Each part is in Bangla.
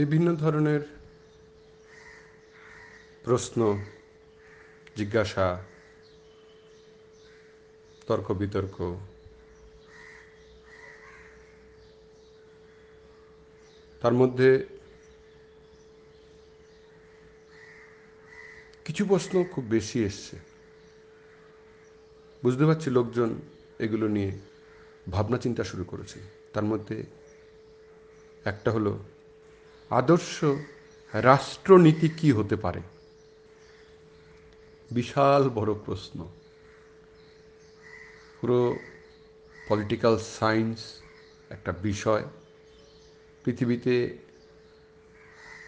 বিভিন্ন ধরনের প্রশ্ন জিজ্ঞাসা তর্ক বিতর্ক তার মধ্যে কিছু প্রশ্ন খুব বেশি এসছে বুঝতে পারছি লোকজন এগুলো নিয়ে ভাবনা চিন্তা শুরু করেছে তার মধ্যে একটা হলো আদর্শ রাষ্ট্রনীতি কি হতে পারে বিশাল বড় প্রশ্ন পুরো পলিটিক্যাল সায়েন্স একটা বিষয় পৃথিবীতে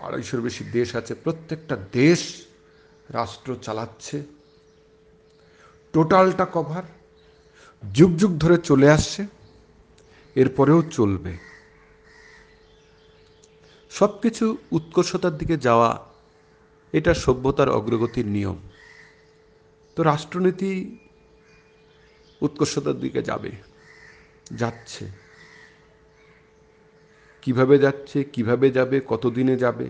আড়াইশোর বেশি দেশ আছে প্রত্যেকটা দেশ রাষ্ট্র চালাচ্ছে টোটালটা কভার যুগ যুগ ধরে চলে আসছে এরপরেও চলবে সব কিছু উৎকর্ষতার দিকে যাওয়া এটা সভ্যতার অগ্রগতির নিয়ম তো রাষ্ট্রনীতি উৎকর্ষতার দিকে যাবে যাচ্ছে কিভাবে যাচ্ছে কিভাবে যাবে কতদিনে যাবে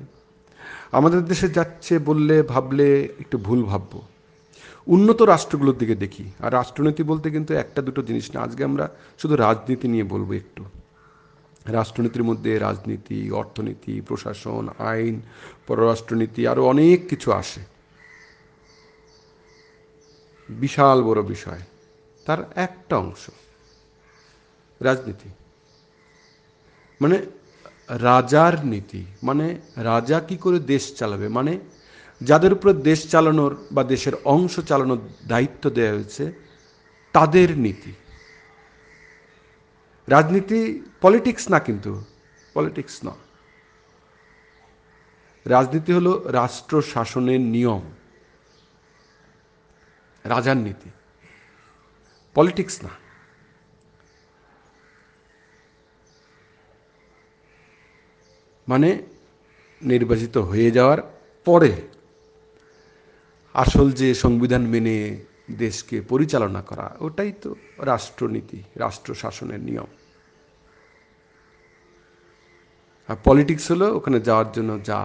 আমাদের দেশে যাচ্ছে বললে ভাবলে একটু ভুল ভাবব উন্নত রাষ্ট্রগুলোর দিকে দেখি আর রাষ্ট্রনীতি বলতে কিন্তু একটা দুটো জিনিস না আজকে আমরা শুধু রাজনীতি নিয়ে বলবো একটু রাষ্ট্রনীতির মধ্যে রাজনীতি অর্থনীতি প্রশাসন আইন পররাষ্ট্রনীতি আরও অনেক কিছু আসে বিশাল বড় বিষয় তার একটা অংশ রাজনীতি মানে রাজার নীতি মানে রাজা কি করে দেশ চালাবে মানে যাদের উপরে দেশ চালানোর বা দেশের অংশ চালানোর দায়িত্ব দেওয়া হয়েছে তাদের নীতি রাজনীতি পলিটিক্স না কিন্তু পলিটিক্স নয় রাজনীতি হলো রাষ্ট্র শাসনের নিয়ম রাজার নীতি পলিটিক্স না মানে নির্বাচিত হয়ে যাওয়ার পরে আসল যে সংবিধান মেনে দেশকে পরিচালনা করা ওটাই তো রাষ্ট্রনীতি রাষ্ট্র শাসনের নিয়ম আর পলিটিক্স হলো ওখানে যাওয়ার জন্য যা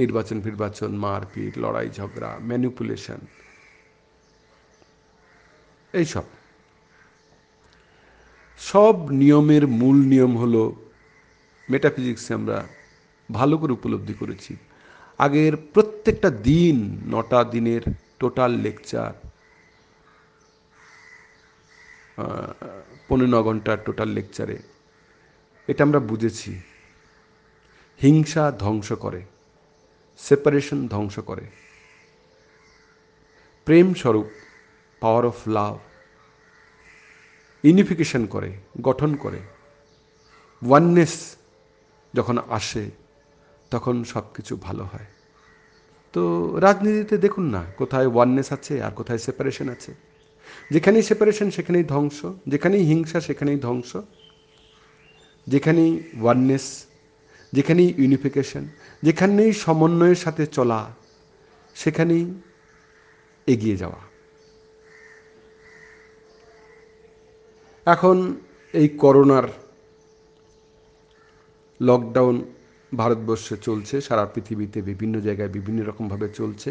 নির্বাচন ফির্বাচন মারপিট লড়াই ঝগড়া ম্যানিপুলেশন এইসব সব নিয়মের মূল নিয়ম হলো মেটাফিজিক্সে আমরা ভালো করে উপলব্ধি করেছি আগের প্রত্যেকটা দিন নটা দিনের টোটাল লেকচার পনেরো ঘন্টার টোটাল লেকচারে এটা আমরা বুঝেছি হিংসা ধ্বংস করে সেপারেশন ধ্বংস করে প্রেম স্বরূপ পাওয়ার অফ লাভ ইউনিফিকেশন করে গঠন করে ওয়াননেস যখন আসে তখন সব কিছু ভালো হয় তো রাজনীতিতে দেখুন না কোথায় ওয়াননেস আছে আর কোথায় সেপারেশন আছে যেখানেই সেপারেশন সেখানেই ধ্বংস যেখানেই হিংসা সেখানেই ধ্বংস যেখানেই ওয়াননেস যেখানেই ইউনিফিকেশন যেখানেই সমন্বয়ের সাথে চলা সেখানেই এগিয়ে যাওয়া এখন এই করোনার লকডাউন ভারতবর্ষে চলছে সারা পৃথিবীতে বিভিন্ন জায়গায় বিভিন্ন রকমভাবে চলছে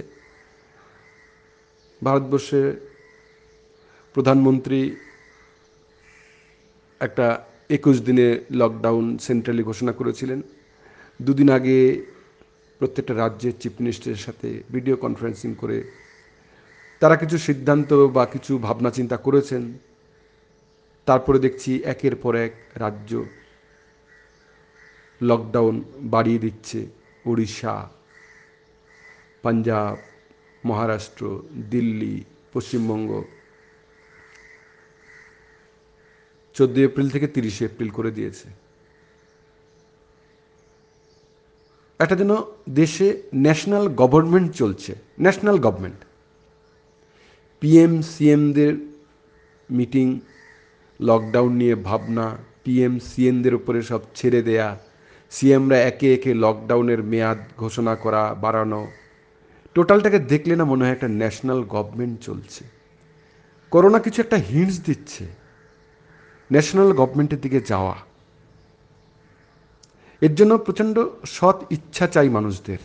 ভারতবর্ষে প্রধানমন্ত্রী একটা একুশ দিনে লকডাউন সেন্ট্রালি ঘোষণা করেছিলেন দুদিন আগে প্রত্যেকটা রাজ্যের চিফ মিনিস্টারের সাথে ভিডিও কনফারেন্সিং করে তারা কিছু সিদ্ধান্ত বা কিছু ভাবনা চিন্তা করেছেন তারপরে দেখছি একের পর এক রাজ্য লকডাউন বাড়িয়ে দিচ্ছে উড়িষ্যা পাঞ্জাব মহারাষ্ট্র দিল্লি পশ্চিমবঙ্গ চোদ্দ এপ্রিল থেকে তিরিশে এপ্রিল করে দিয়েছে একটা যেন দেশে ন্যাশনাল গভর্নমেন্ট চলছে ন্যাশনাল গভর্নমেন্ট পিএম সিএমদের মিটিং লকডাউন নিয়ে ভাবনা পিএম সিএমদের উপরে সব ছেড়ে দেয়া সিএমরা একে একে লকডাউনের মেয়াদ ঘোষণা করা বাড়ানো টোটালটাকে দেখলে না মনে হয় একটা ন্যাশনাল গভর্নমেন্ট চলছে করোনা কিছু একটা হিন্টস দিচ্ছে ন্যাশনাল গভর্নমেন্টের দিকে যাওয়া এর জন্য প্রচণ্ড সৎ ইচ্ছা চাই মানুষদের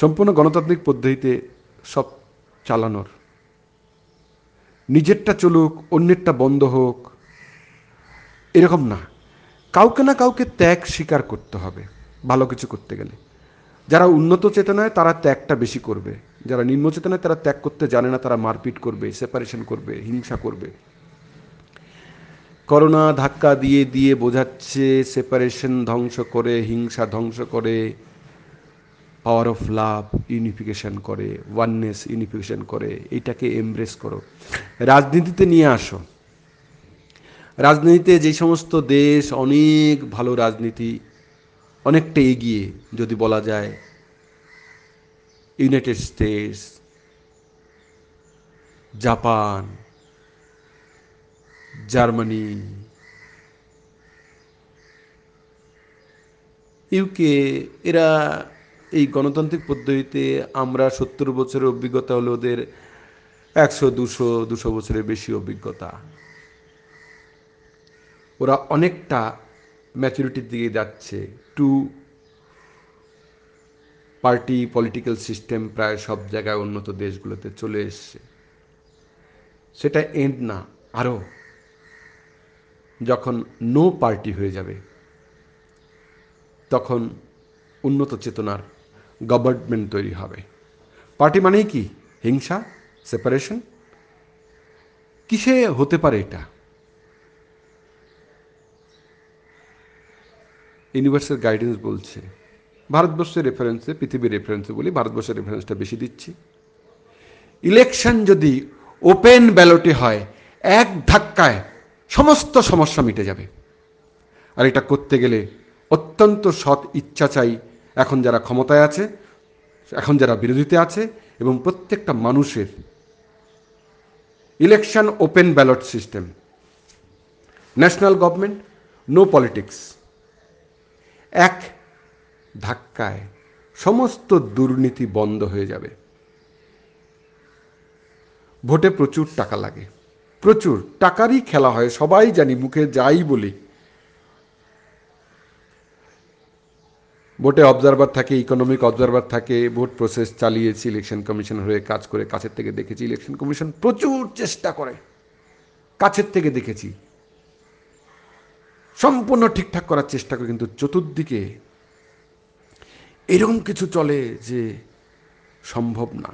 সম্পূর্ণ গণতান্ত্রিক পদ্ধতিতে সব চালানোর নিজেরটা চলুক অন্যেরটা বন্ধ হোক এরকম না কাউকে না কাউকে ত্যাগ স্বীকার করতে হবে ভালো কিছু করতে গেলে যারা উন্নত চেতনায় তারা ত্যাগটা বেশি করবে যারা নিম্ন চেতনায় তারা ত্যাগ করতে জানে না তারা মারপিট করবে সেপারেশন করবে হিংসা করবে করোনা ধাক্কা দিয়ে দিয়ে বোঝাচ্ছে সেপারেশন ধ্বংস করে হিংসা ধ্বংস করে পাওয়ার অফ লাভ ইউনিফিকেশন করে ওয়াননেস ইউনিফিকেশন করে এটাকে এমব্রেস করো রাজনীতিতে নিয়ে আসো রাজনীতিতে যে সমস্ত দেশ অনেক ভালো রাজনীতি অনেকটা এগিয়ে যদি বলা যায় United States Japan Germany UK এরা এই গণতান্ত্রিক পদ্ধতিতে আমরা সত্তর বছরের অভিজ্ঞতা হলো ওদের একশো দুশো দুশো বছরের বেশি অভিজ্ঞতা ওরা অনেকটা ম্যাচুরিটির দিকে যাচ্ছে টু পার্টি পলিটিক্যাল সিস্টেম প্রায় সব জায়গায় উন্নত দেশগুলোতে চলে এসছে সেটা এন্ড না আরও যখন নো পার্টি হয়ে যাবে তখন উন্নত চেতনার গভর্নমেন্ট তৈরি হবে পার্টি মানেই কি হিংসা সেপারেশন কিসে হতে পারে এটা ইউনিভার্সের গাইডেন্স বলছে ভারতবর্ষের রেফারেন্সে পৃথিবীর রেফারেন্সে বলি ভারতবর্ষের রেফারেন্সটা বেশি দিচ্ছি ইলেকশন যদি ওপেন ব্যালটে হয় এক ধাক্কায় সমস্ত সমস্যা মিটে যাবে আর এটা করতে গেলে অত্যন্ত সৎ ইচ্ছা চাই এখন যারা ক্ষমতায় আছে এখন যারা বিরোধীতে আছে এবং প্রত্যেকটা মানুষের election open ballot system national government no politics এক ধাক্কায় সমস্ত দুর্নীতি বন্ধ হয়ে যাবে ভোটে প্রচুর টাকা লাগে প্রচুর টাকারই খেলা হয় সবাই জানি মুখে যাই বলি ভোটে অবজারভার থাকে ইকোনমিক অবজারভার থাকে ভোট প্রসেস চালিয়েছি ইলেকশন কমিশন হয়ে কাজ করে কাছের থেকে দেখেছি ইলেকশন কমিশন প্রচুর চেষ্টা করে কাছের থেকে দেখেছি সম্পূর্ণ ঠিকঠাক করার চেষ্টা করে কিন্তু চতুর্দিকে এরকম কিছু চলে যে সম্ভব না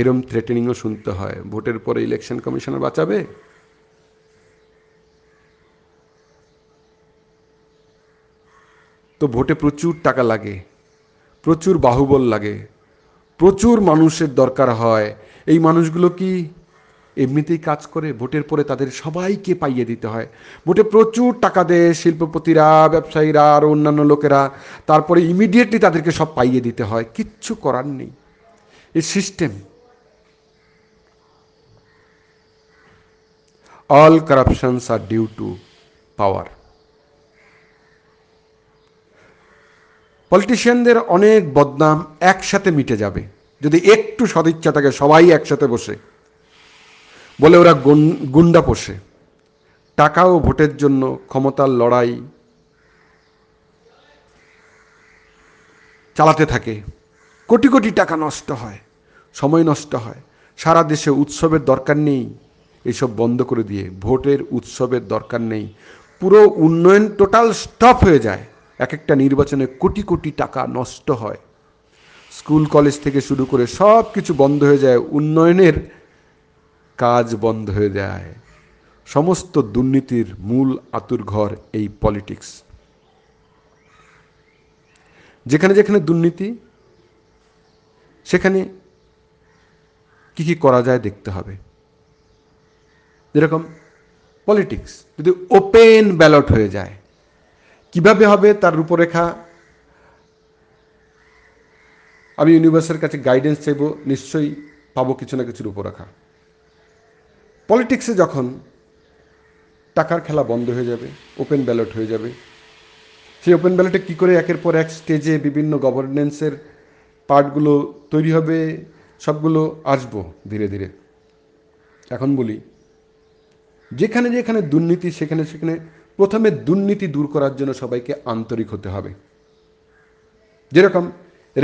এরম থ্রেটেনিংও শুনতে হয় ভোটের পরে ইলেকশন কমিশনার বাঁচাবে তো ভোটে প্রচুর টাকা লাগে প্রচুর বাহুবল লাগে প্রচুর মানুষের দরকার হয় এই মানুষগুলো কি এমনিতেই কাজ করে ভোটের পরে তাদের সবাইকে পাইয়ে দিতে হয় ভোটে প্রচুর টাকা দেয় শিল্পপতিরা ব্যবসায়ীরা আর অন্যান্য লোকেরা তারপরে ইমিডিয়েটলি তাদেরকে সব পাইয়ে দিতে হয় কিচ্ছু করার নেই এই system all corruptions are due to power পলিটিশিয়ানদের অনেক বদনাম একসাথে মিটে যাবে যদি একটু সদিচ্ছা থাকে সবাই একসাথে বসে বলে ওরা গুন্ডা পোষে টাকা ও ভোটের জন্য ক্ষমতার লড়াই চালাতে থাকে কোটি কোটি টাকা নষ্ট হয় সময় নষ্ট হয় সারা দেশে উৎসবের দরকার নেই এসব বন্ধ করে দিয়ে ভোটের উৎসবের দরকার নেই পুরো উন্নয়ন টোটাল স্টপ হয়ে যায় এক একটা নির্বাচনে কোটি কোটি টাকা নষ্ট হয় স্কুল কলেজ থেকে শুরু করে সব কিছু বন্ধ হয়ে যায় উন্নয়নের কাজ বন্ধ হয়ে যায় সমস্ত দুর্নীতির মূল আতুর ঘর এই পলিটিক্স যেখানে যেখানে দুর্নীতি সেখানে কি কি করা যায় দেখতে হবে যেরকম পলিটিক্স যদি ওপেন ব্যালট হয়ে যায় কিভাবে হবে তার রূপরেখা আমি ইউনিভার্সের কাছে গাইডেন্স চাইব নিশ্চয়ই পাবো কিছু না কিছু রূপরেখা পলিটিক্সে যখন টাকার খেলা বন্ধ হয়ে যাবে ওপেন ব্যালট হয়ে যাবে সেই ওপেন ব্যালটে কী করে একের পর এক স্টেজে বিভিন্ন গভর্নেন্সের পার্টগুলো তৈরি হবে সবগুলো আসবো ধীরে ধীরে এখন বলি যেখানে যেখানে দুর্নীতি সেখানে সেখানে প্রথমে দুর্নীতি দূর করার জন্য সবাইকে আন্তরিক হতে হবে যেরকম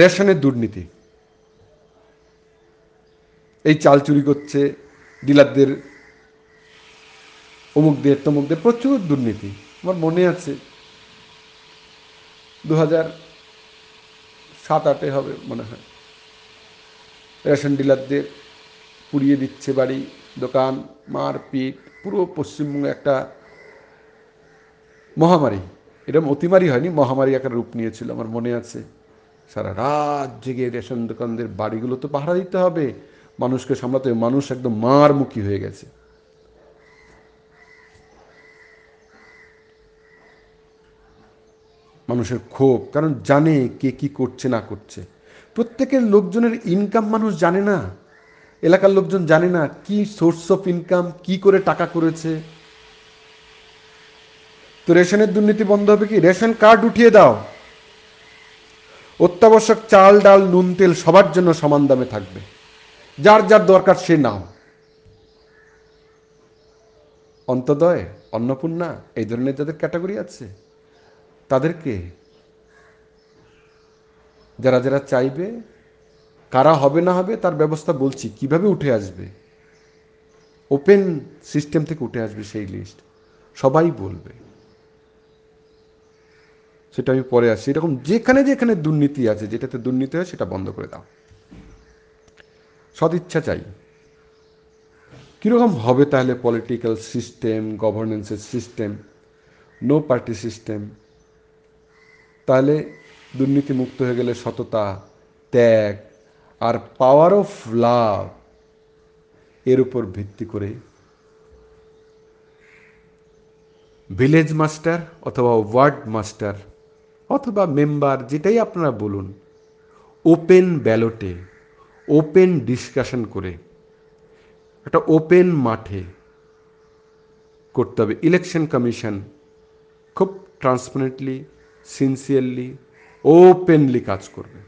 রেশনের দুর্নীতি এই চাল চুরি করছে ডিলারদের অমুকদের তমুকদের প্রচুর দুর্নীতি আমার মনে আছে দু হাজার সাত আটে হবে মনে হয় রেশন ডিলারদের পুড়িয়ে দিচ্ছে বাড়ি দোকান মারপিট পুরো পশ্চিমবঙ্গে একটা মহামারী এরকম অতিমারি হয়নি মহামারী একটা রূপ নিয়েছিল আমার মনে আছে সারা রাত জেগে রেশন দোকানদের বাড়িগুলো তো পাহারা দিতে হবে মানুষকে সামলাতে মানুষ একদম মারমুখী হয়ে গেছে মানুষের ক্ষোভ কারণ জানে কে কি করছে না করছে প্রত্যেকের লোকজনের ইনকাম মানুষ জানে না এলাকার লোকজন জানে না কি সোর্স অফ ইনকাম কি করে টাকা করেছে তো রেশনের দুর্নীতি বন্ধ হবে কি রেশন কার্ড উঠিয়ে দাও অত্যাবশ্যক চাল ডাল নুন তেল সবার জন্য সমান দামে থাকবে যার যার দরকার সে নাও অন্তদয় অন্নপূর্ণা এই ধরনের যাদের ক্যাটাগরি আছে তাদেরকে যারা যারা চাইবে কারা হবে না হবে তার ব্যবস্থা বলছি কিভাবে উঠে আসবে ওপেন সিস্টেম থেকে উঠে আসবে সেই লিস্ট সবাই বলবে সেটা আমি পরে আসছি এরকম যেখানে যেখানে দুর্নীতি আছে যেটাতে দুর্নীতি হয় সেটা বন্ধ করে দাও সদিচ্ছা চাই কীরকম হবে তাহলে পলিটিক্যাল সিস্টেম গভর্নেন্সের সিস্টেম নো পার্টি সিস্টেম তাহলে দুর্নীতিমুক্ত হয়ে গেলে সততা ত্যাগ আর পাওয়ার অফ লাভ এর উপর ভিত্তি করে ভিলেজ মাস্টার অথবা ওয়ার্ড মাস্টার অথবা মেম্বার যেটাই আপনারা বলুন ওপেন ব্যালটে ওপেন ডিসকাশন করে একটা ওপেন মাঠে করতে হবে ইলেকশন কমিশন খুব ট্রান্সপারেন্টলি সিনসিয়ারলি ওপেনলি কাজ করবে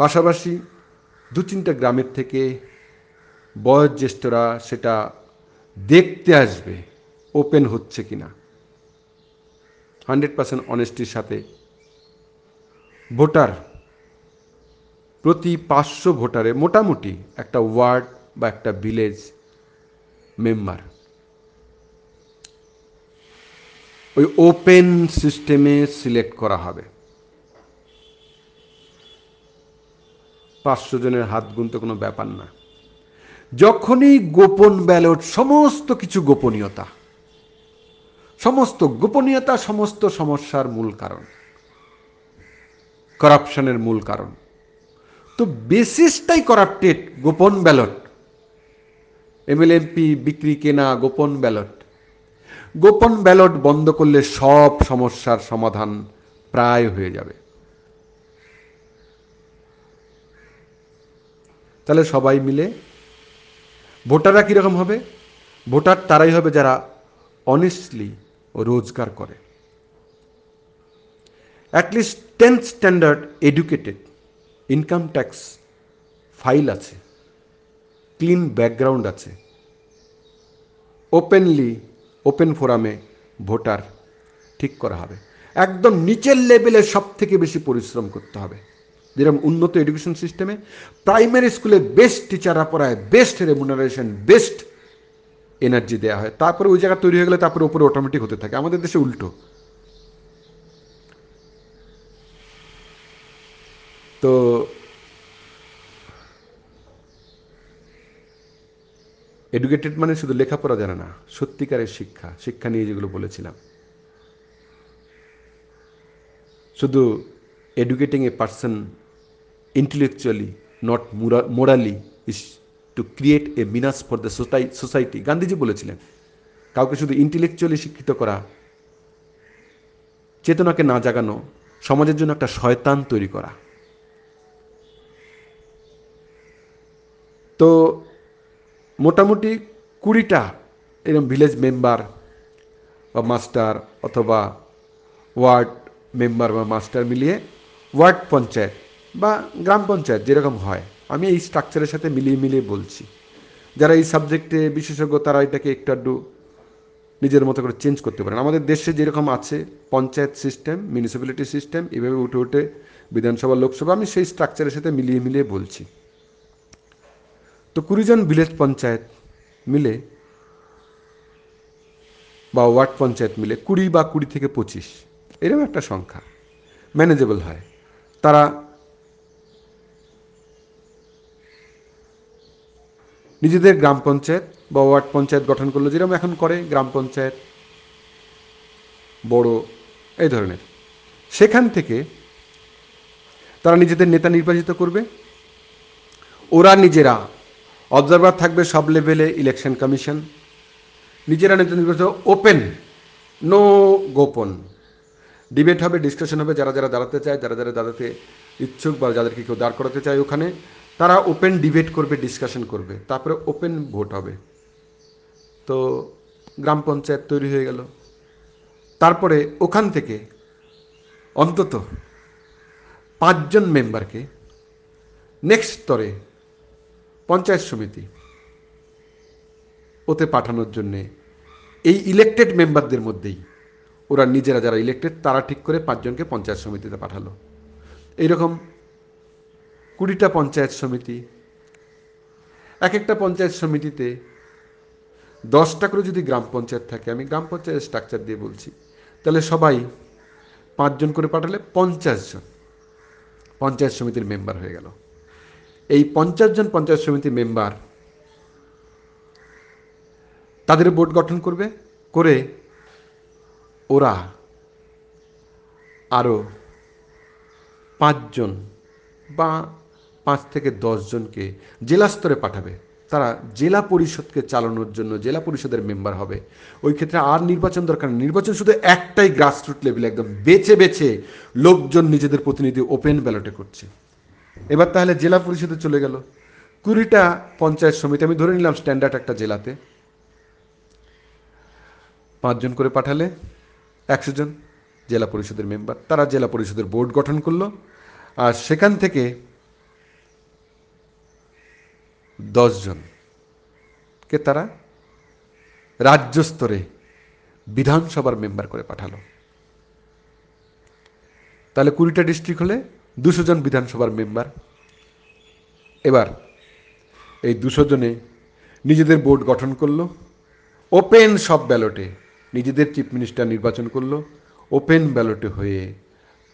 পাশাপাশি দু তিনটা গ্রামের থেকে বয়োজ্যেষ্ঠরা সেটা দেখতে আসবে ওপেন হচ্ছে কি না হান্ড্রেড পার্সেন্ট অনেস্টির সাথে ভোটার প্রতি পাঁচশো ভোটারে মোটামুটি একটা ওয়ার্ড বা একটা ভিলেজ মেম্বার ওই ওপেন সিস্টেমে সিলেক্ট করা হবে পাঁচশো জনের হাত গুনতে কোনো ব্যাপার না যখনই গোপন ব্যালট সমস্ত কিছু গোপনীয়তা সমস্ত গোপনীয়তা সমস্ত সমস্যার মূল কারণ করাপশনের মূল কারণ তো বেসিসটাই করাপ্টেড গোপন ব্যালট এমএলএমপি বিক্রি কেনা গোপন ব্যালট গোপন ব্যালট বন্ধ করলে সব সমস্যার সমাধান প্রায় হয়ে যাবে তাহলে সবাই মিলে ভোটাররা কীরকম হবে ভোটার তারাই হবে যারা অনেস্টলি রোজগার করে at least tenth standard educated income tax file আছে ক্লিন ব্যাকগ্রাউন্ড আছে ওপেনলি ওপেন ফোরামে ভোটার ঠিক করা হবে একদম নিচের লেভেলে সব থেকে বেশি পরিশ্রম করতে হবে যেরকম উন্নত এডুকেশন সিস্টেমে প্রাইমারি স্কুলে বেস্ট টিচাররা পড়ায় বেস্ট রেমুনারেশন বেস্ট এনার্জি দেওয়া হয় তারপরে ওই জায়গা তৈরি হয়ে গেলে তারপরে ওপরে অটোমেটিক হতে থাকে আমাদের দেশে উল্টো তো এডুকেটেড মানে শুধু লেখাপড়া জানে না সত্যিকারের শিক্ষা শিক্ষা নিয়ে যেগুলো বলেছিলাম শুধু educating a person intellectually not morally is to create a menace for the society Gandhiji বলেছিলেন কাউকে শুধু ইন্টেলেকচুয়ালি শিক্ষিত করা চেতনাকে না জাগানো সমাজের জন্য একটা শয়তান তৈরি করা তো মোটামুটি কুড়িটা এরকম ভিলেজ মেম্বার বা মাস্টার অথবা ওয়ার্ড মেম্বার বা মাস্টার মিলিয়ে ওয়ার্ড পঞ্চায়েত বা গ্রাম পঞ্চায়েত যেরকম হয় আমি এই স্ট্রাকচারের সাথে মিলিয়ে মিলিয়ে বলছি যারা এই সাবজেক্টে বিশেষজ্ঞ তারা এটাকে একটু আড্ডু নিজের মতো করে চেঞ্জ করতে পারেন আমাদের দেশে যেরকম আছে পঞ্চায়েত সিস্টেম মিউনিসিপ্যালিটি সিস্টেম এভাবে উঠে উঠে বিধানসভা লোকসভা আমি সেই স্ট্রাকচারের সাথে মিলিয়ে মিলিয়ে বলছি তো কুড়িজন ভিলেজ পঞ্চায়েত মিলে বা ওয়ার্ড পঞ্চায়েত মিলে কুড়ি বা কুড়ি থেকে পঁচিশ এরকম একটা সংখ্যা ম্যানেজেবল হয় তারা নিজেদের গ্রাম পঞ্চায়েত বা ওয়ার্ড পঞ্চায়েত গঠন করলো যেরকম এখন করে গ্রাম পঞ্চায়েত বড় এই ধরনের সেখান থেকে তারা নিজেদের নেতা নির্বাচিত করবে ওরা নিজেরা অবজারভার থাকবে সব লেভেলে ইলেকশন কমিশন নিজেরা নিজের নির্বাচন ওপেন নো গোপন ডিবেট হবে ডিসকাশন হবে যারা যারা দাঁড়াতে চায় যারা যারা দাঁড়াতে ইচ্ছুক বা যাদেরকে কেউ দাঁড় করাতে চায় ওখানে তারা ওপেন ডিবেট করবে ডিসকাশন করবে তারপরে ওপেন ভোট হবে তো গ্রাম পঞ্চায়েত তৈরি হয়ে গেল তারপরে ওখান থেকে অন্তত পাঁচজন মেম্বারকে নেক্সট স্তরে পঞ্চায়েত সমিতি ওতে পাঠানোর জন্যে এই ইলেকটেড মেম্বারদের মধ্যেই ওরা নিজেরা যারা ইলেকটেড তারা ঠিক করে পাঁচজনকে পঞ্চায়েত সমিতিতে পাঠালো এইরকম কুড়িটা পঞ্চায়েত সমিতি এক একটা পঞ্চায়েত সমিতিতে দশটা করে যদি গ্রাম পঞ্চায়েত থাকে আমি গ্রাম পঞ্চায়েত স্ট্রাকচার দিয়ে বলছি তাহলে সবাই পাঁচজন করে পাঠালে পঞ্চাশ জন পঞ্চায়েত সমিতির মেম্বার হয়ে গেল এই পঞ্চাশ জন পঞ্চায়েত সমিতি মেম্বার তাদের বোর্ড গঠন করবে করে ওরা আরও পাঁচজন বা পাঁচ থেকে দশজনকে জেলা স্তরে পাঠাবে তারা জেলা পরিষদকে চালানোর জন্য জেলা পরিষদের মেম্বার হবে ওই ক্ষেত্রে আর নির্বাচন দরকার নির্বাচন শুধু একটাই গ্রাসরুট লেভেলে একদম বেছে বেছে লোকজন নিজেদের প্রতিনিধি ওপেন ব্যালটে করছে এবার তাহলে জেলা পরিষদে চলে গেল কুড়িটা পঞ্চায়েত সমিতি আমি ধরে নিলাম স্ট্যান্ডার্ড একটা জেলাতে পাঁচজন করে পাঠালে একশো জন জেলা পরিষদের মেম্বার তারা জেলা পরিষদের বোর্ড গঠন করলো আর সেখান থেকে দশজন কে তারা রাজ্য স্তরে বিধানসভার মেম্বার করে পাঠালো তাহলে কুড়িটা ডিস্ট্রিক্ট হলে দুশো জন বিধানসভার মেম্বার এবার এই দুশো জনে নিজেদের বোর্ড গঠন করলো ওপেন সব ব্যালটে নিজেদের চিফ মিনিস্টার নির্বাচন করলো ওপেন ব্যালটে হয়ে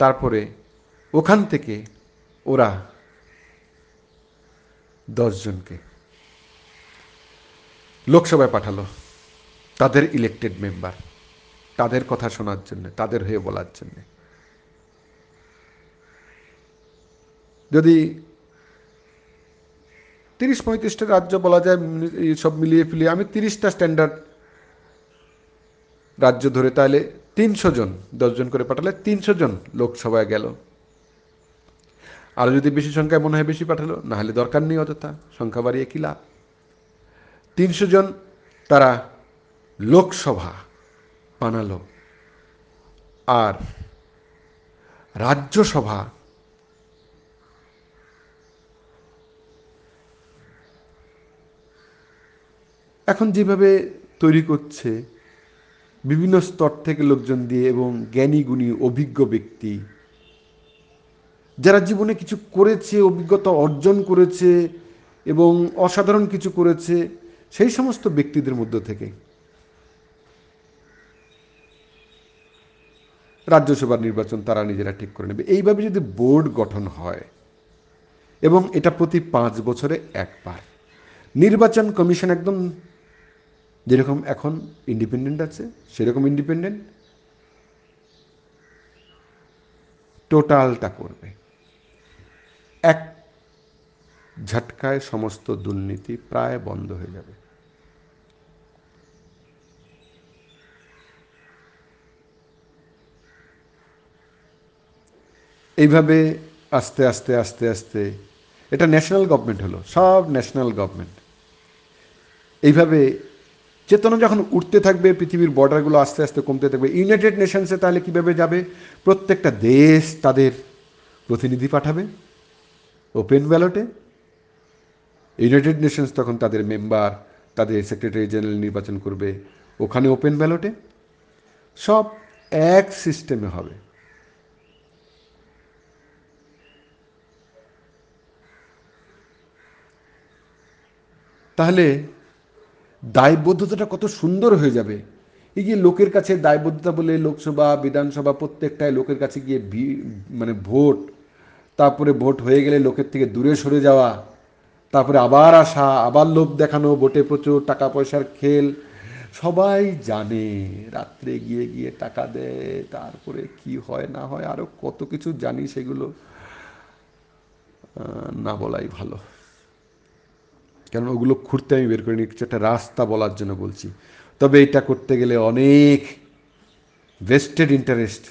তারপরে ওখান থেকে ওরা দশজনকে লোকসভায় পাঠালো তাদের ইলেকটেড মেম্বার তাদের কথা শোনার জন্য তাদের হয়ে বলার জন্যে যদি তিরিশ পঁয়ত্রিশটা রাজ্য বলা যায় সব মিলিয়ে ফিলিয়ে আমি তিরিশটা স্ট্যান্ডার্ড রাজ্য ধরে তাহলে তিনশো জন দশজন করে পাঠালে তিনশো জন লোকসভায় গেল আর যদি বেশি সংখ্যায় মনে হয় বেশি পাঠালো না হলে দরকার নেই অযথা সংখ্যা বাড়িয়ে কী লাভ তিনশো জন তারা লোকসভা বানালো আর রাজ্যসভা এখন যেভাবে তৈরি করছে বিভিন্ন স্তর থেকে লোকজন দিয়ে এবং জ্ঞানী গুণী অভিজ্ঞ ব্যক্তি যারা জীবনে কিছু করেছে অভিজ্ঞতা অর্জন করেছে এবং অসাধারণ কিছু করেছে সেই সমস্ত ব্যক্তিদের মধ্য থেকে রাজ্যসভার নির্বাচন তারা নিজেরা ঠিক করে নেবে এইভাবে যদি বোর্ড গঠন হয় এবং এটা প্রতি পাঁচ বছরে একবার নির্বাচন কমিশন একদম যেরকম এখন ইন্ডিপেন্ডেন্ট আছে সেরকম ইন্ডিপেন্ডেন্ট টোটালটা করবে এক ঝটকায় সমস্ত দুর্নীতি প্রায় বন্ধ হয়ে যাবে এইভাবে আস্তে আস্তে আস্তে আস্তে এটা ন্যাশনাল গভর্নমেন্ট হলো সব ন্যাশনাল গভর্নমেন্ট এইভাবে চেতনা যখন উঠতে থাকবে পৃথিবীর বর্ডারগুলো আস্তে আস্তে কমতে থাকবে ইউনাইটেড নেশনসে তাহলে কীভাবে যাবে প্রত্যেকটা দেশ তাদের প্রতিনিধি পাঠাবে ওপেন ব্যালটে ইউনাইটেড নেশনস তখন তাদের মেম্বার তাদের সেক্রেটারি জেনারেল নির্বাচন করবে ওখানে ওপেন ব্যালটে সব এক সিস্টেমে হবে তাহলে দায়বদ্ধতাটা কত সুন্দর হয়ে যাবে এই যে লোকের কাছে দায়বদ্ধতা বলে লোকসভা বিধানসভা প্রত্যেকটায় লোকের কাছে গিয়ে মানে ভোট তারপরে ভোট হয়ে গেলে লোকের থেকে দূরে সরে যাওয়া তারপরে আবার আসা আবার লোভ দেখানো ভোটে প্রচুর টাকা পয়সার খেল সবাই জানে রাত্রে গিয়ে গিয়ে টাকা দেয় তারপরে কি হয় না হয় আরও কত কিছু জানি সেগুলো না বলাই ভালো কারণ ওগুলো খুঁড়তে আমি বের নিই কিছু একটা রাস্তা বলার জন্য বলছি তবে এটা করতে গেলে অনেক ভেস্টেড ইন্টারেস্ট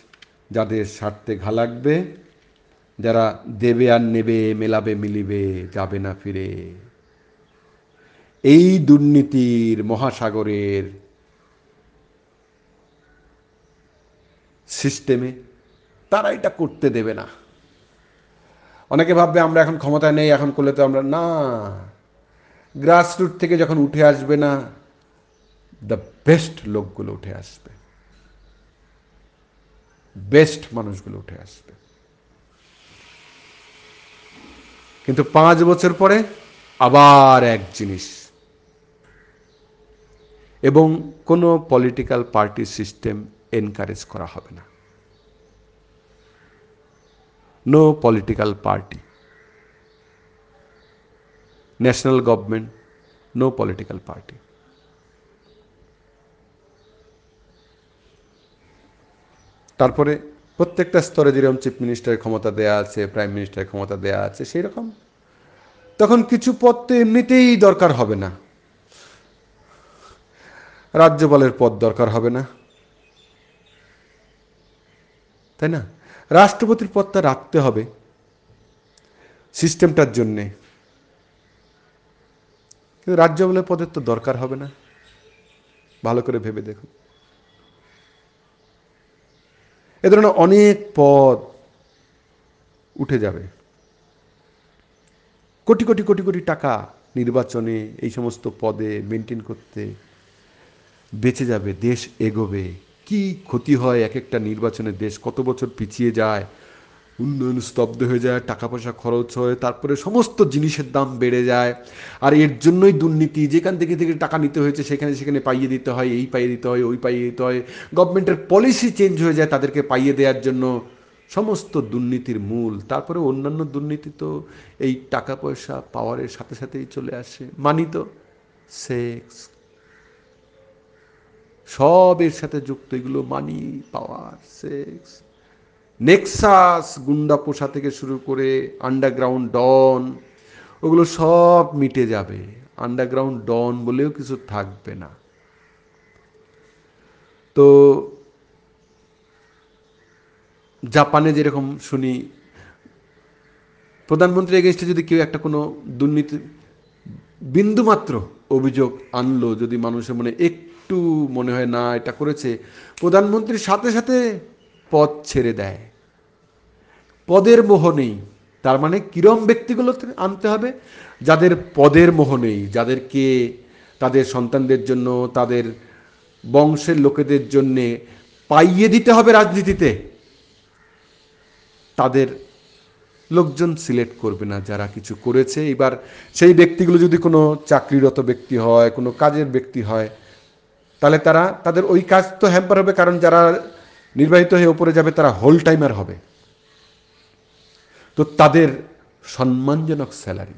যাদের স্বার্থে ঘা লাগবে যারা দেবে আর নেবে মেলাবে মিলিবে যাবে না ফিরে এই দুর্নীতির মহাসাগরের সিস্টেমে তারা এটা করতে দেবে না অনেকে ভাববে আমরা এখন ক্ষমতায় নেই এখন করলে তো আমরা না গ্রাসরুট থেকে যখন উঠে আসবে না দ্য বেস্ট লোকগুলো উঠে আসবে বেস্ট মানুষগুলো উঠে আসবে কিন্তু পাঁচ বছর পরে আবার এক জিনিস এবং কোনো পলিটিক্যাল পার্টি সিস্টেম এনকারেজ করা হবে না no political party national government no political party তারপরে প্রত্যেকটা স্তরে যেরকম চিফ মিনিস্টারের ক্ষমতা দেয়া আছে প্রাইম মিনিস্টারের ক্ষমতা দেয়া আছে সেই রকম তখন কিছু পদ তো এমনিতেই দরকার হবে না রাজ্যপালের পদ দরকার হবে না তাই না রাষ্ট্রপতির পদটা রাখতে হবে সিস্টেমটার জন্যে কিন্তু রাজ্য বলে পদের তো দরকার হবে না ভালো করে ভেবে দেখুন এ ধরনের অনেক পদ উঠে যাবে কোটি কোটি কোটি কোটি টাকা নির্বাচনে এই সমস্ত পদে মেনটেন করতে বেঁচে যাবে দেশ এগোবে কি ক্ষতি হয় এক একটা নির্বাচনে দেশ কত বছর পিছিয়ে যায় উন্নয়ন স্তব্ধ হয়ে যায় টাকা পয়সা খরচ হয় তারপরে সমস্ত জিনিসের দাম বেড়ে যায় আর এর জন্যই দুর্নীতি যেখান থেকে থেকে টাকা নিতে হয়েছে সেখানে সেখানে পাইয়ে দিতে হয় এই পাইয়ে দিতে হয় ওই পাইয়ে দিতে হয় গভর্নমেন্টের পলিসি চেঞ্জ হয়ে যায় তাদেরকে পাইয়ে দেওয়ার জন্য সমস্ত দুর্নীতির মূল তারপরে অন্যান্য দুর্নীতি তো এই টাকা পয়সা পাওয়ারের সাথে সাথেই চলে আসে মানি তো সেক্স সবের সাথে যুক্ত এগুলো মানি পাওয়ার সেক্স নেক্সাস গুন্ডা পোষা থেকে শুরু করে আন্ডারগ্রাউন্ড ডন ওগুলো সব মিটে যাবে আন্ডারগ্রাউন্ড ডন বলেও কিছু থাকবে না তো জাপানে যেরকম শুনি প্রধানমন্ত্রী এগেনস্টে যদি কেউ একটা কোনো দুর্নীতি বিন্দুমাত্র অভিযোগ আনলো যদি মানুষের মনে একটু মনে হয় না এটা করেছে প্রধানমন্ত্রীর সাথে সাথে পথ ছেড়ে দেয় পদের মোহ নেই তার মানে কিরম ব্যক্তিগুলো আনতে হবে যাদের পদের মোহ নেই যাদেরকে তাদের সন্তানদের জন্য তাদের বংশের লোকেদের জন্যে পাইয়ে দিতে হবে রাজনীতিতে তাদের লোকজন সিলেক্ট করবে না যারা কিছু করেছে এবার সেই ব্যক্তিগুলো যদি কোনো চাকরিরত ব্যক্তি হয় কোনো কাজের ব্যক্তি হয় তাহলে তারা তাদের ওই কাজ তো হ্যাম্পার হবে কারণ যারা নির্বাহিত হয়ে ওপরে যাবে তারা হোল টাইমার হবে তো তাদের সম্মানজনক স্যালারি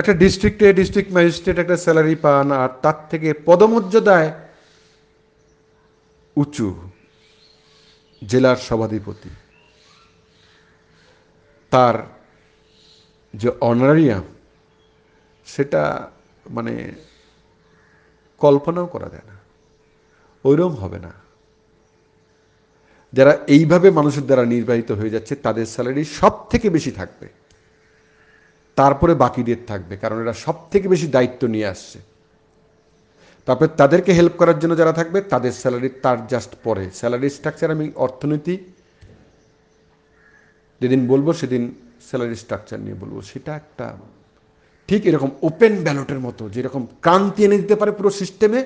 একটা ডিস্ট্রিক্টে ডিস্ট্রিক্ট ম্যাজিস্ট্রেট একটা স্যালারি পান আর তার থেকে পদমর্যাদায় উঁচু জেলার সভাধিপতি তার যে অনারিয়াম সেটা মানে কল্পনাও করা যায় না ওইরকম হবে না যারা এইভাবে মানুষের দ্বারা নির্বাহিত হয়ে যাচ্ছে তাদের স্যালারি সব থেকে বেশি থাকবে তারপরে বাকিদের থাকবে কারণ এরা সব থেকে বেশি দায়িত্ব নিয়ে আসছে তারপরে তাদেরকে হেল্প করার জন্য যারা থাকবে তাদের স্যালারি তার জাস্ট পরে স্যালারি স্ট্রাকচার আমি অর্থনীতি যেদিন বলবো সেদিন স্যালারি স্ট্রাকচার নিয়ে বলবো সেটা একটা ঠিক এরকম ওপেন ব্যালটের মতো যেরকম ক্রান্তি এনে দিতে পারে পুরো সিস্টেমে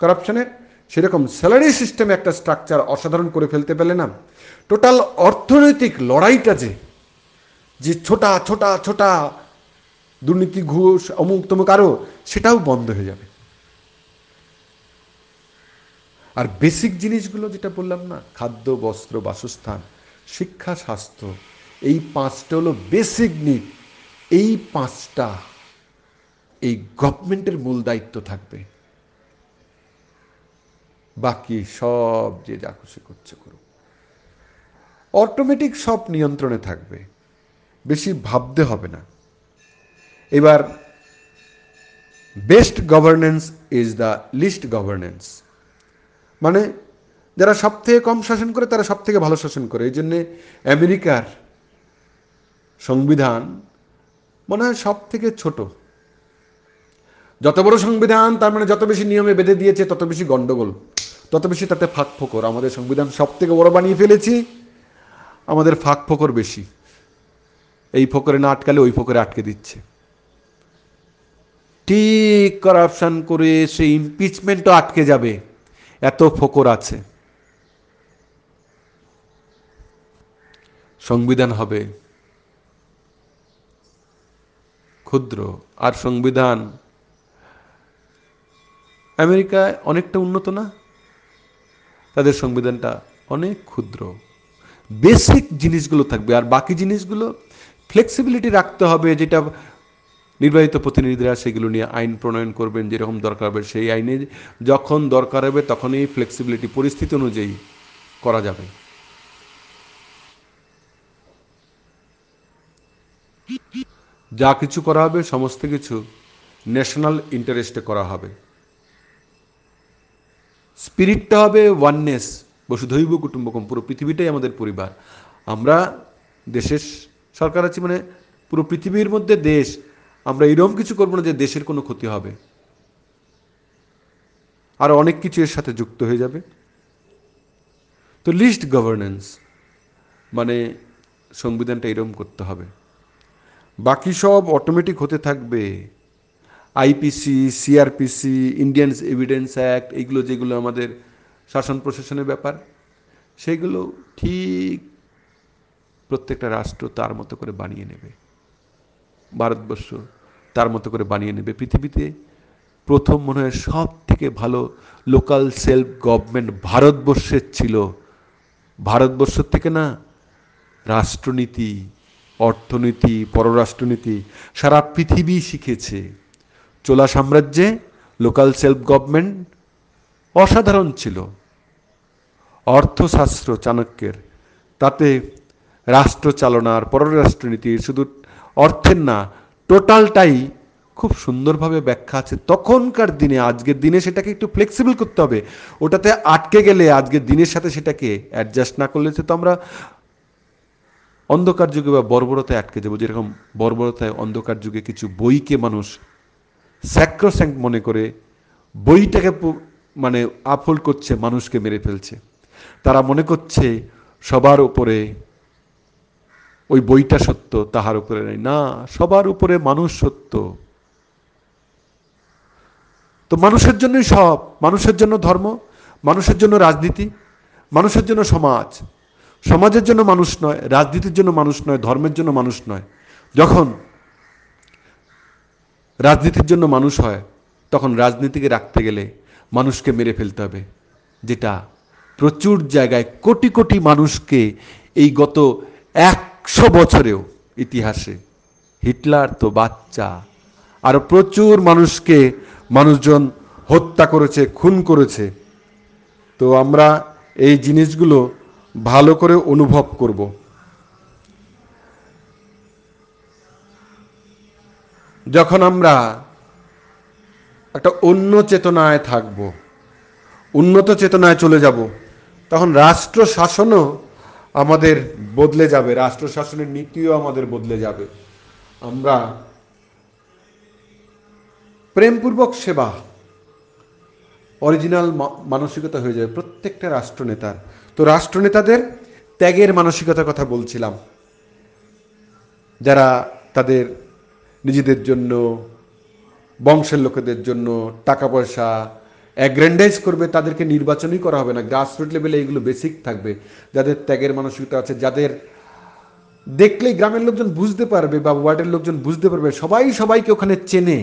করাপশনের সেরকম স্যালারি সিস্টেমে একটা স্ট্রাকচার অসাধারণ করে ফেলতে পেলে না টোটাল অর্থনৈতিক লড়াইটা যে যে ছোটা ছোটা ছোটা দুর্নীতি ঘুষ অমুক তমুক আরও সেটাও বন্ধ হয়ে যাবে আর বেসিক জিনিসগুলো যেটা বললাম না খাদ্য বস্ত্র বাসস্থান শিক্ষা স্বাস্থ্য এই পাঁচটা হলো বেসিক নিড এই পাঁচটা এই গভর্নমেন্টের মূল দায়িত্ব থাকবে বাকি সব যে যা খুশি করছে করুক অটোমেটিক সব নিয়ন্ত্রণে থাকবে বেশি ভাবতে হবে না এবার best governance is the least governance মানে যারা সব থেকে কম শাসন করে তারা সব থেকে ভালো শাসন করে এই জন্যে আমেরিকার সংবিধান মনে হয় সব থেকে ছোট যত বড় সংবিধান তার মানে যত বেশি নিয়মে বেঁধে দিয়েছে তত বেশি গণ্ডগোল তত বেশি তাতে ফাঁক ফোকর আমাদের সংবিধান সব থেকে বড় বানিয়ে ফেলেছি আমাদের ফাঁক ফোকর বেশি এই ফোকরে না আটকালে ওই ফোকরে আটকে দিচ্ছে ঠিক করাপশান করে সেই ইম্পিচমেন্টও আটকে যাবে এত ফোকর আছে সংবিধান হবে ক্ষুদ্র আর সংবিধান আমেরিকায় অনেকটা উন্নত না তাদের সংবিধানটা অনেক ক্ষুদ্র বেসিক জিনিসগুলো থাকবে আর বাকি জিনিসগুলো ফ্লেক্সিবিলিটি রাখতে হবে যেটা নির্বাহিত প্রতিনিধিরা সেগুলো নিয়ে আইন প্রণয়ন করবেন যেরকম দরকার হবে সেই আইনে যখন দরকার হবে তখনই ফ্লেক্সিবিলিটি পরিস্থিতি অনুযায়ী করা যাবে যা কিছু করা হবে সমস্ত কিছু ন্যাশনাল ইন্টারেস্টে করা হবে স্পিরিটটা হবে ওয়াননেস বসুধৈব কুটুম্বকম পুরো পৃথিবীটাই আমাদের পরিবার আমরা দেশের সরকার আছি মানে পুরো পৃথিবীর মধ্যে দেশ আমরা এরকম কিছু করবো না যে দেশের কোনো ক্ষতি হবে আর অনেক কিছু এর সাথে যুক্ত হয়ে যাবে তো লিস্ট গভর্নেন্স মানে সংবিধানটা এরকম করতে হবে বাকি সব অটোমেটিক হতে থাকবে IPC CrPC Indian Evidence Act এগুলো যেগুলো আমাদের শাসন প্রশাসনের ব্যাপার সেগুলো ঠিক প্রত্যেকটা রাষ্ট্র তার মতো করে বানিয়ে নেবে ভারতবর্ষ তার মতো করে বানিয়ে নেবে পৃথিবীতে প্রথম মনে হয় সব থেকে ভালো লোকাল সেলফ গভর্নমেন্ট ভারতবর্ষের ছিল ভারতবর্ষের থেকে না রাষ্ট্রনীতি অর্থনীতি পররাষ্ট্রনীতি সারা পৃথিবী শিখেছে চোলা সাম্রাজ্যে লোকাল সেলফ গভর্নমেন্ট অসাধারণ ছিল অর্থশাস্ত্র চাণক্যের তাতে রাষ্ট্র চালনার পররাষ্ট্রনীতি শুধু অর্থের না টোটালটাই খুব সুন্দরভাবে ব্যাখ্যা আছে তখনকার দিনে আজকের দিনে সেটাকে একটু ফ্লেক্সিবল করতে হবে ওটাতে আটকে গেলে আজকের দিনের সাথে সেটাকে অ্যাডজাস্ট না করলে তো আমরা অন্ধকার যুগে বা বর্বরতায় আটকে যাবো যেরকম বর্বরতায় অন্ধকার যুগে কিছু বইকে মানুষ স্যাক্রোস্যাঙ্ক মনে করে বইটাকে মানে আফল করছে মানুষকে মেরে ফেলছে তারা মনে করছে সবার উপরে ওই বইটা সত্য তাহার উপরে নাই না সবার উপরে মানুষ সত্য তো মানুষের জন্যই সব মানুষের জন্য ধর্ম মানুষের জন্য রাজনীতি মানুষের জন্য সমাজ সমাজের জন্য মানুষ নয় রাজনীতির জন্য মানুষ নয় ধর্মের জন্য মানুষ নয় যখন রাজনীতির জন্য মানুষ হয় তখন রাজনীতিকে রাখতে গেলে মানুষকে মেরে ফেলতে হবে যেটা প্রচুর জায়গায় কোটি কোটি মানুষকে এই গত একশো বছরেও ইতিহাসে হিটলার তো বাচ্চা আর প্রচুর মানুষকে মানুষজন হত্যা করেছে খুন করেছে তো আমরা এই জিনিসগুলো ভালো করে অনুভব করবো যখন আমরা একটা অন্য চেতনায় থাকব উন্নত চেতনায় চলে যাব তখন রাষ্ট্র শাসনও আমাদের বদলে যাবে রাষ্ট্র শাসনের নীতিও আমাদের বদলে যাবে আমরা প্রেমপূর্বক সেবা অরিজিনাল মানসিকতা হয়ে যাবে প্রত্যেকটা রাষ্ট্রনেতার তো রাষ্ট্রনেতাদের ত্যাগের মানসিকতার কথা বলছিলাম যারা তাদের নিজেদের জন্য বংশের লোকেদের জন্য টাকা পয়সা অ্যাগ্র্যান্ডাইজ করবে তাদেরকে নির্বাচনই করা হবে না গ্রাসরুট লেভেলে এগুলো বেসিক থাকবে যাদের ত্যাগের মানসিকতা আছে যাদের দেখলেই গ্রামের লোকজন বুঝতে পারবে বা ওয়ার্ডের লোকজন বুঝতে পারবে সবাই সবাইকে ওখানে চেনে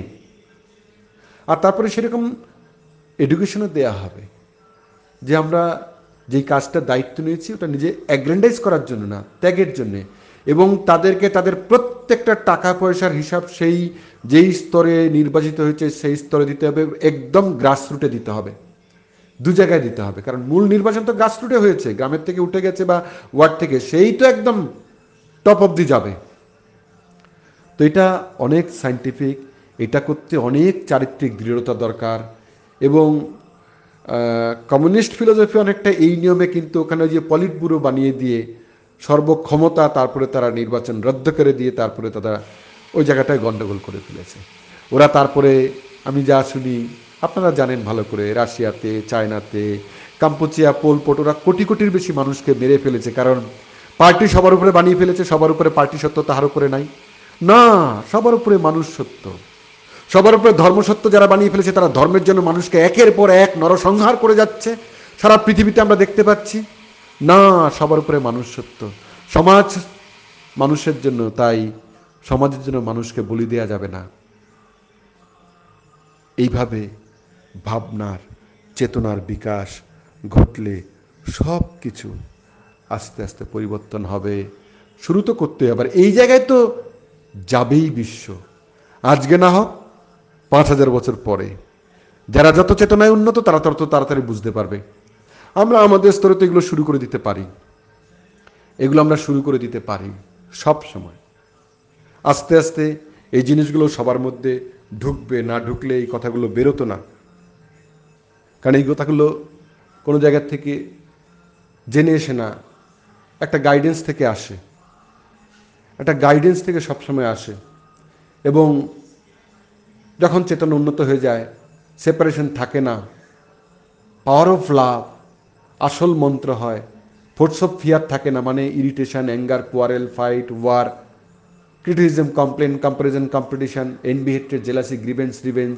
আর তারপরে সেরকম এডুকেশনও দেয়া হবে যে আমরা যেই কাজটা দায়িত্ব নিয়েছি ওটা নিজে অ্যাগ্র্যান্ডাইজ করার জন্য না ত্যাগের জন্যে এবং তাদেরকে তাদের প্রত্যেকটা টাকা পয়সার হিসাব সেই যেই স্তরে নির্বাচিত হয়েছে সেই স্তরে দিতে হবে একদম গ্রাসরুটে দিতে হবে দু জায়গায় দিতে হবে কারণ মূল নির্বাচন তো গ্রাসরুটে হয়েছে গ্রামের থেকে উঠে গেছে বা ওয়ার্ড থেকে সেই তো একদম টপ অব দি যাবে তো এটা অনেক সাইন্টিফিক এটা করতে অনেক চারিত্রিক দৃঢ়তা দরকার এবং কমিউনিস্ট ফিলোসফি অনেকটা এই নিয়মে কিন্তু ওখানে যে পলিট ব্যুরো বানিয়ে দিয়ে সর্বক্ষমতা তারপরে তারা নির্বাচন রদ্দ করে দিয়ে তারপরে তারা ওই জায়গাটায় গণ্ডগোল করে ফেলেছে ওরা তারপরে আমি যা শুনি আপনারা জানেন ভালো করে রাশিয়াতে চায়নাতে কাম্পুচিয়া পোলপোট ওরা কোটি কোটির বেশি মানুষকে মেরে ফেলেছে কারণ পার্টি সবার উপরে বানিয়ে ফেলেছে সবার উপরে পার্টি সত্য তাহার উপরে নাই না সবার উপরে মানুষ সত্য সবার উপরে ধর্মসত্য যারা বানিয়ে ফেলেছে তারা ধর্মের জন্য মানুষকে একের পর এক নরসংহার করে যাচ্ছে সারা পৃথিবীতে আমরা দেখতে পাচ্ছি না সবার উপরে মানুষত্ব সমাজ মানুষের জন্য তাই সমাজের জন্য মানুষকে বলি দেয়া যাবে না এইভাবে ভাবনার চেতনার বিকাশ ঘটলে সব কিছু আস্তে আস্তে পরিবর্তন হবে শুরু তো করতে আবার এই জায়গায় তো যাবেই বিশ্ব আজকে না হোক পাঁচ হাজার বছর পরে যারা যত চেতনায় উন্নত তারা তত তাড়াতাড়ি বুঝতে পারবে আমরা আমাদের স্তরে তো এগুলো শুরু করে দিতে পারি এগুলো আমরা শুরু করে দিতে পারি সব সময় আস্তে আস্তে এই জিনিসগুলো সবার মধ্যে ঢুকবে না ঢুকলে এই কথাগুলো বেরোতো না কারণ এই কথাগুলো কোনো জায়গার থেকে জেনে এসে না একটা গাইডেন্স থেকে আসে একটা গাইডেন্স থেকে সবসময় আসে এবং যখন চেতন উন্নত হয়ে যায় সেপারেশন থাকে না পাওয়ার অফ লাভ আসল মন্ত্র হয় ফোর্স অফ ফিয়ার থাকে না মানে irritation anger quarrel fight war criticism complain comparison competition and hatred jealousy grievance revenge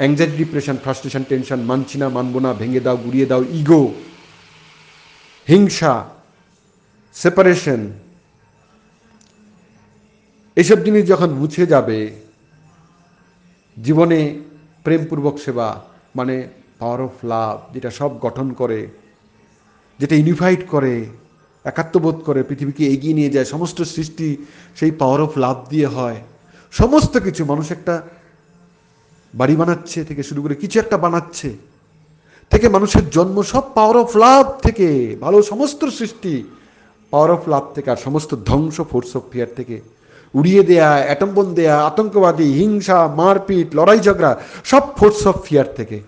anxiety depression frustration tension মানছি না মানবো না ভেঙে দাও গুড়িয়ে দাও ইগো হিংসা সেপারেশন এসব জিনিস যখন মুছে যাবে জীবনে প্রেমপূর্বক সেবা মানে পাওয়ার অফ লাভ যেটা সব গঠন করে যেটা ইউনিফাইড করে একাত্মবোধ করে পৃথিবীকে এগিয়ে নিয়ে যায় সমস্ত সৃষ্টি সেই পাওয়ার অফ লাভ দিয়ে হয় সমস্ত কিছু মানুষ একটা বাড়ি বানাচ্ছে থেকে শুরু করে কিছু একটা বানাচ্ছে থেকে মানুষের জন্ম সব পাওয়ার অফ লাভ থেকে ভালো সমস্ত সৃষ্টি পাওয়ার অফ লাভ থেকে আর সমস্ত ধ্বংস ফোর্স অফ ফিয়ার থেকে উড়িয়ে দেয়া অ্যাটম্বন দেয়া আতঙ্কবাদী হিংসা মারপিট লড়াই ঝগড়া সব ফোর্স অফ ফিয়ার থেকে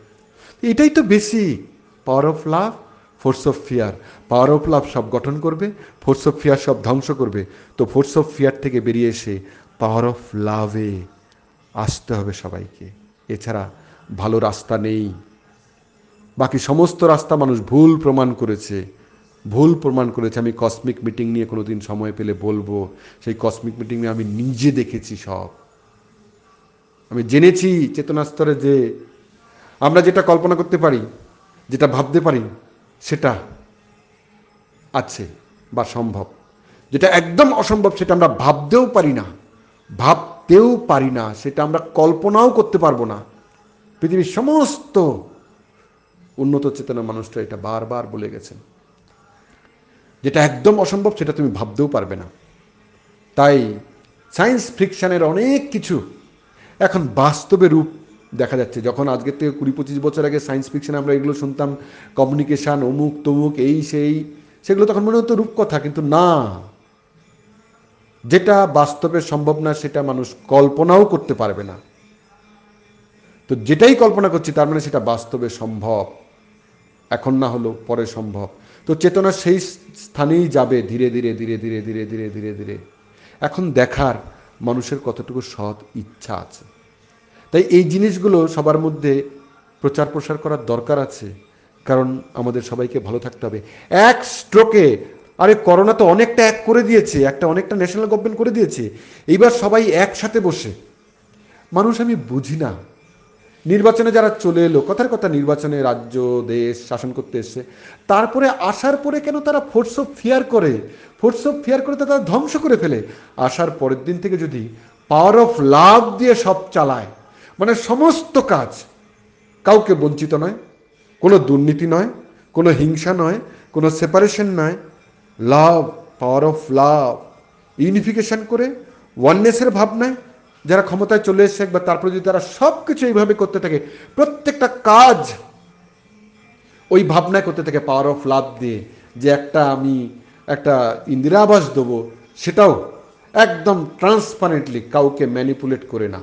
এটাই তো basic power of love force of fear power of love সব গঠন করবে ফোর্স অফ ফিয়ার সব ধ্বংস করবে তো ফোর্স অফ ফিয়ার থেকে বেরিয়ে এসে পাওয়ার অফ লাভে আসতে হবে সবাইকে এছাড়া ভালো রাস্তা নেই বাকি সমস্ত রাস্তা মানুষ ভুল প্রমাণ করেছে ভুল প্রমাণ করেছে আমি কসমিক মিটিং নিয়ে কোনো দিন সময় পেলে বলবো সেই কসমিক মিটিংয়ে আমি নিজে দেখেছি সব আমি জেনেছি চেতনাস্তরে যে আমরা যেটা কল্পনা করতে পারি যেটা ভাবতে পারি সেটা আছে বা সম্ভব যেটা একদম অসম্ভব সেটা আমরা ভাবতেও পারি না ভাবতেও পারি না সেটা আমরা কল্পনাও করতে পারবো না পৃথিবীর সমস্ত উন্নত চেতনা মানুষটা এটা বারবার বলে গেছেন যেটা একদম অসম্ভব সেটা তুমি ভাবতেও পারবে না তাই সায়েন্স ফিকশানের অনেক কিছু এখন বাস্তবে রূপ দেখা যাচ্ছে যখন আজকের থেকে কুড়ি পঁচিশ বছর আগে সায়েন্স ফিকশন আমরা এগুলো শুনতাম কমিউনিকেশান অমুক তমুক এই সেই সেগুলো তখন মনে হতো রূপকথা কিন্তু না যেটা বাস্তবে সম্ভব না সেটা মানুষ কল্পনাও করতে পারবে না তো যেটাই কল্পনা করছি তার মানে সেটা বাস্তবে সম্ভব এখন না হলো পরে সম্ভব তো চেতনা সেই স্থানেই যাবে ধীরে ধীরে ধীরে ধীরে ধীরে ধীরে ধীরে ধীরে এখন দেখার মানুষের কতটুকু সৎ ইচ্ছা আছে তাই এই জিনিসগুলো সবার মধ্যে প্রচার প্রসার করার দরকার আছে কারণ আমাদের সবাইকে ভালো থাকতে হবে এক স্ট্রোকে আরে করোনা তো অনেকটা এক করে দিয়েছে একটা অনেকটা ন্যাশনাল গভর্নমেন্ট করে দিয়েছে এইবার সবাই একসাথে বসে মানুষ আমি বুঝি না নির্বাচনে যারা চলে এলো কথার কথা নির্বাচনে রাজ্য দেশ শাসন করতে এসছে তারপরে আসার পরে কেন তারা ফোর্স অফ ফিয়ার করে ফোর্স অফ ফিয়ার করে তারা ধ্বংস করে ফেলে আসার পরের দিন থেকে যদি পাওয়ার অফ লাভ দিয়ে সব চালায় মানে সমস্ত কাজ কাউকে বঞ্চিত নয় কোনো দুর্নীতি নয় কোনো হিংসা নয় কোনো সেপারেশন নয় লাভ পাওয়ার অফ লাভ ইউনিফিকেশন করে ওয়াননেসের ভাবনায় যারা ক্ষমতায় চলে এসছে একবার তারপরে যদি তারা সব কিছু এইভাবে করতে থাকে প্রত্যেকটা কাজ ওই ভাবনায় করতে থাকে পাওয়ার অফ লাভ দিয়ে যে একটা আমি একটা ইন্দিরা আবাস দেবো সেটাও একদম ট্রান্সপারেন্টলি কাউকে ম্যানিপুলেট করে না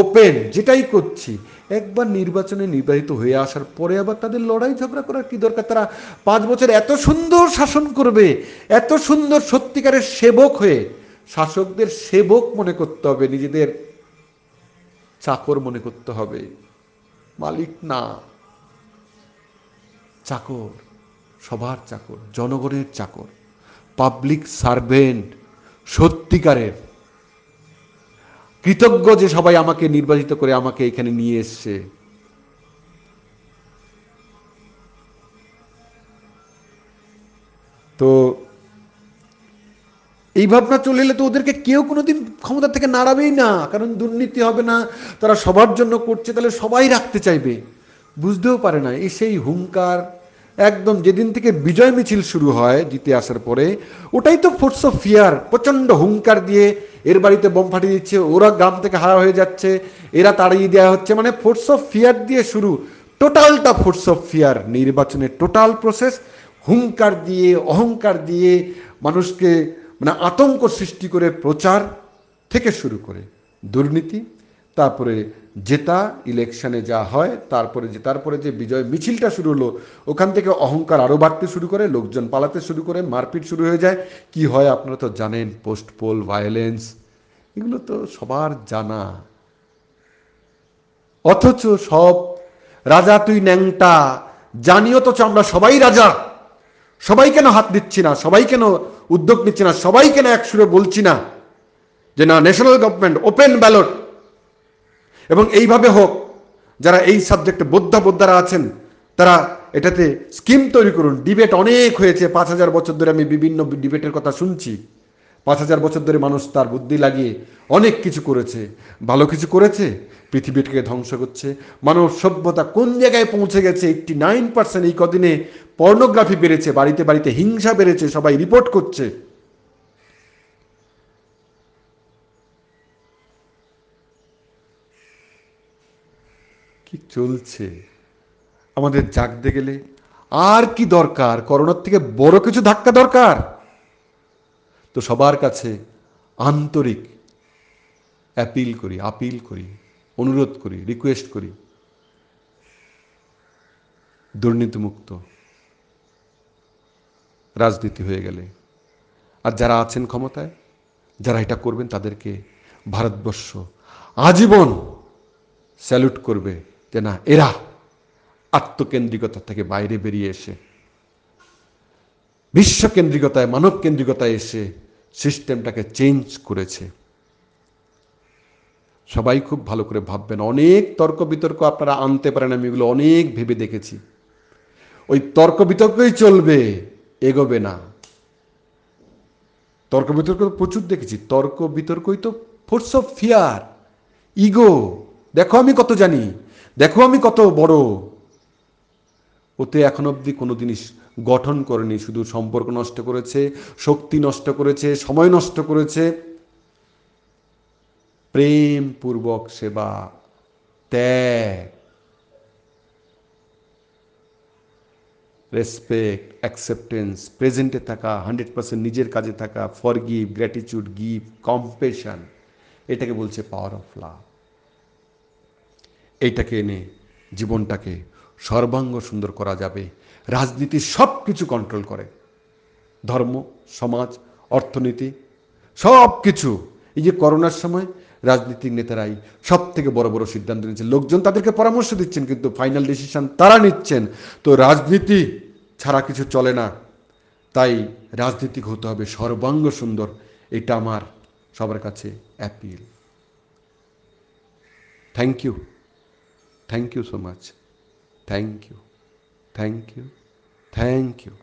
ওপেন যেটাই করছি একবার নির্বাচনে নির্বাহিত হয়ে আসার পরে আবার তাদের লড়াই ঝগড়া করার কি দরকার তারা পাঁচ বছর এত সুন্দর শাসন করবে এত সুন্দর সত্যিকারের সেবক হয়ে শাসকদের সেবক মনে করতে হবে নিজেদের চাকর মনে করতে হবে মালিক না চাকর সবার চাকর জনগণের চাকর পাবলিক সার্ভেন্ট সত্যিকারের কৃতজ্ঞ যে সবাই আমাকে নির্বাচিত করে আমাকে এখানে নিয়ে এসছে তো এই ভাবনা চলে এলে তো ওদেরকে কেউ কোনোদিন ক্ষমতা থেকে নাড়াবেই না কারণ দুর্নীতি হবে না তারা সবার জন্য করছে তাহলে সবাই রাখতে চাইবে বুঝতেও পারে না এই সেই হুঙ্কার একদম যেদিন থেকে বিজয় মিছিল শুরু হয় জিতে আসার পরে ওটাই তো ফোর্স অফ ফিয়ার প্রচণ্ড হুঙ্কার দিয়ে এর বাড়িতে বোম ফাটিয়ে দিচ্ছে ওরা গ্রাম থেকে হারা হয়ে যাচ্ছে এরা তাড়িয়ে দেওয়া হচ্ছে মানে ফোর্স অফ ফিয়ার দিয়ে শুরু টোটালটা ফোর্স অফ ফিয়ার নির্বাচনের টোটাল প্রসেস হুঙ্কার দিয়ে অহংকার দিয়ে মানুষকে মানে আতঙ্ক সৃষ্টি করে প্রচার থেকে শুরু করে দুর্নীতি তারপরে জেতা ইলেকশনে যা হয় তারপরে যে তারপরে যে বিজয় মিছিলটা শুরু হলো ওখান থেকে অহংকার আরও বাড়তে শুরু করে লোকজন পালাতে শুরু করে মারপিট শুরু হয়ে যায় কি হয় আপনারা তো জানেন পোস্ট পোল ভায়োলেন্স এগুলো তো সবার জানা অথচ সব রাজা তুই ন্যাংটা জানিও তো আমরা সবাই রাজা সবাই কেন হাত দিচ্ছি না সবাই কেন উদ্যোগ নিচ্ছি না সবাই কেন এক সুরে বলছি না যে না ন্যাশনাল গভর্নমেন্ট ওপেন ব্যালট এবং এইভাবে হোক যারা এই সাবজেক্টে বোদ্ধা বোদ্ধারা আছেন তারা এটাতে স্কিম তৈরি করুন ডিবেট অনেক হয়েছে পাঁচ হাজার বছর ধরে আমি বিভিন্ন ডিবেটের কথা শুনছি পাঁচ হাজার বছর ধরে মানুষ তার বুদ্ধি লাগিয়ে অনেক কিছু করেছে ভালো কিছু করেছে পৃথিবীটাকে ধ্বংস করছে মানব সভ্যতা কোন জায়গায় পৌঁছে গেছে এইটটি নাইন পার্সেন্ট এই কদিনে পর্নোগ্রাফি বেড়েছে বাড়িতে বাড়িতে হিংসা বেড়েছে সবাই রিপোর্ট করছে কি চলছে আমাদের জাগতে গেলে আর কি দরকার করোনার থেকে বড় কিছু ধাক্কা দরকার তো সবার কাছে আন্তরিক অ্যাপিল করি আপিল করি অনুরোধ করি রিকোয়েস্ট করি দুর্নীতিমুক্ত রাজনীতি হয়ে গেলে আর যারা আছেন ক্ষমতায় যারা এটা করবেন তাদেরকে ভারতবর্ষ আজীবন স্যালুট করবে যে না এরা আত্মকেন্দ্রিকতা থেকে বাইরে বেরিয়ে এসে বিশ্বকেন্দ্রিকতায় মানব কেন্দ্রিকতায় এসে সিস্টেমটাকে চেঞ্জ করেছে সবাই খুব ভালো করে ভাববেন অনেক তর্ক বিতর্ক আপনারা আনতে পারেন আমি এগুলো অনেক ভেবে দেখেছি ওই তর্ক বিতর্কই চলবে এগোবে না তর্ক বিতর্ক প্রচুর দেখেছি তর্ক বিতর্কই তো ফোর্স অফ ফিয়ার ইগো দেখো আমি কত জানি দেখো আমি কত বড় ওতে এখন অবধি কোনো জিনিস গঠন করেনি শুধু সম্পর্ক নষ্ট করেছে শক্তি নষ্ট করেছে সময় নষ্ট করেছে প্রেম পূর্বক সেবা ত্যাগ রেসপেক্ট অ্যাকসেপ্টেন্স প্রেজেন্টে থাকা হান্ড্রেড পার্সেন্ট নিজের কাজে থাকা forgive gratitude give compassion এটাকে বলছে পাওয়ার অফ লাভ এইটাকে এনে জীবনটাকে সর্বাঙ্গ সুন্দর করা যাবে রাজনীতি সব কিছু কন্ট্রোল করে ধর্ম সমাজ অর্থনীতি সব কিছু এই যে করোনার সময় রাজনীতির নেতারাই সব থেকে বড় বড় সিদ্ধান্ত নিচ্ছেন লোকজন তাদেরকে পরামর্শ দিচ্ছেন কিন্তু ফাইনাল ডিসিশন তারা নিচ্ছেন তো রাজনীতি ছাড়া কিছু চলে না তাই রাজনীতিক হতে হবে সর্বাঙ্গ সুন্দর এটা আমার সবার কাছে appeal thank you Thank you so much. Thank you. Thank you. Thank you.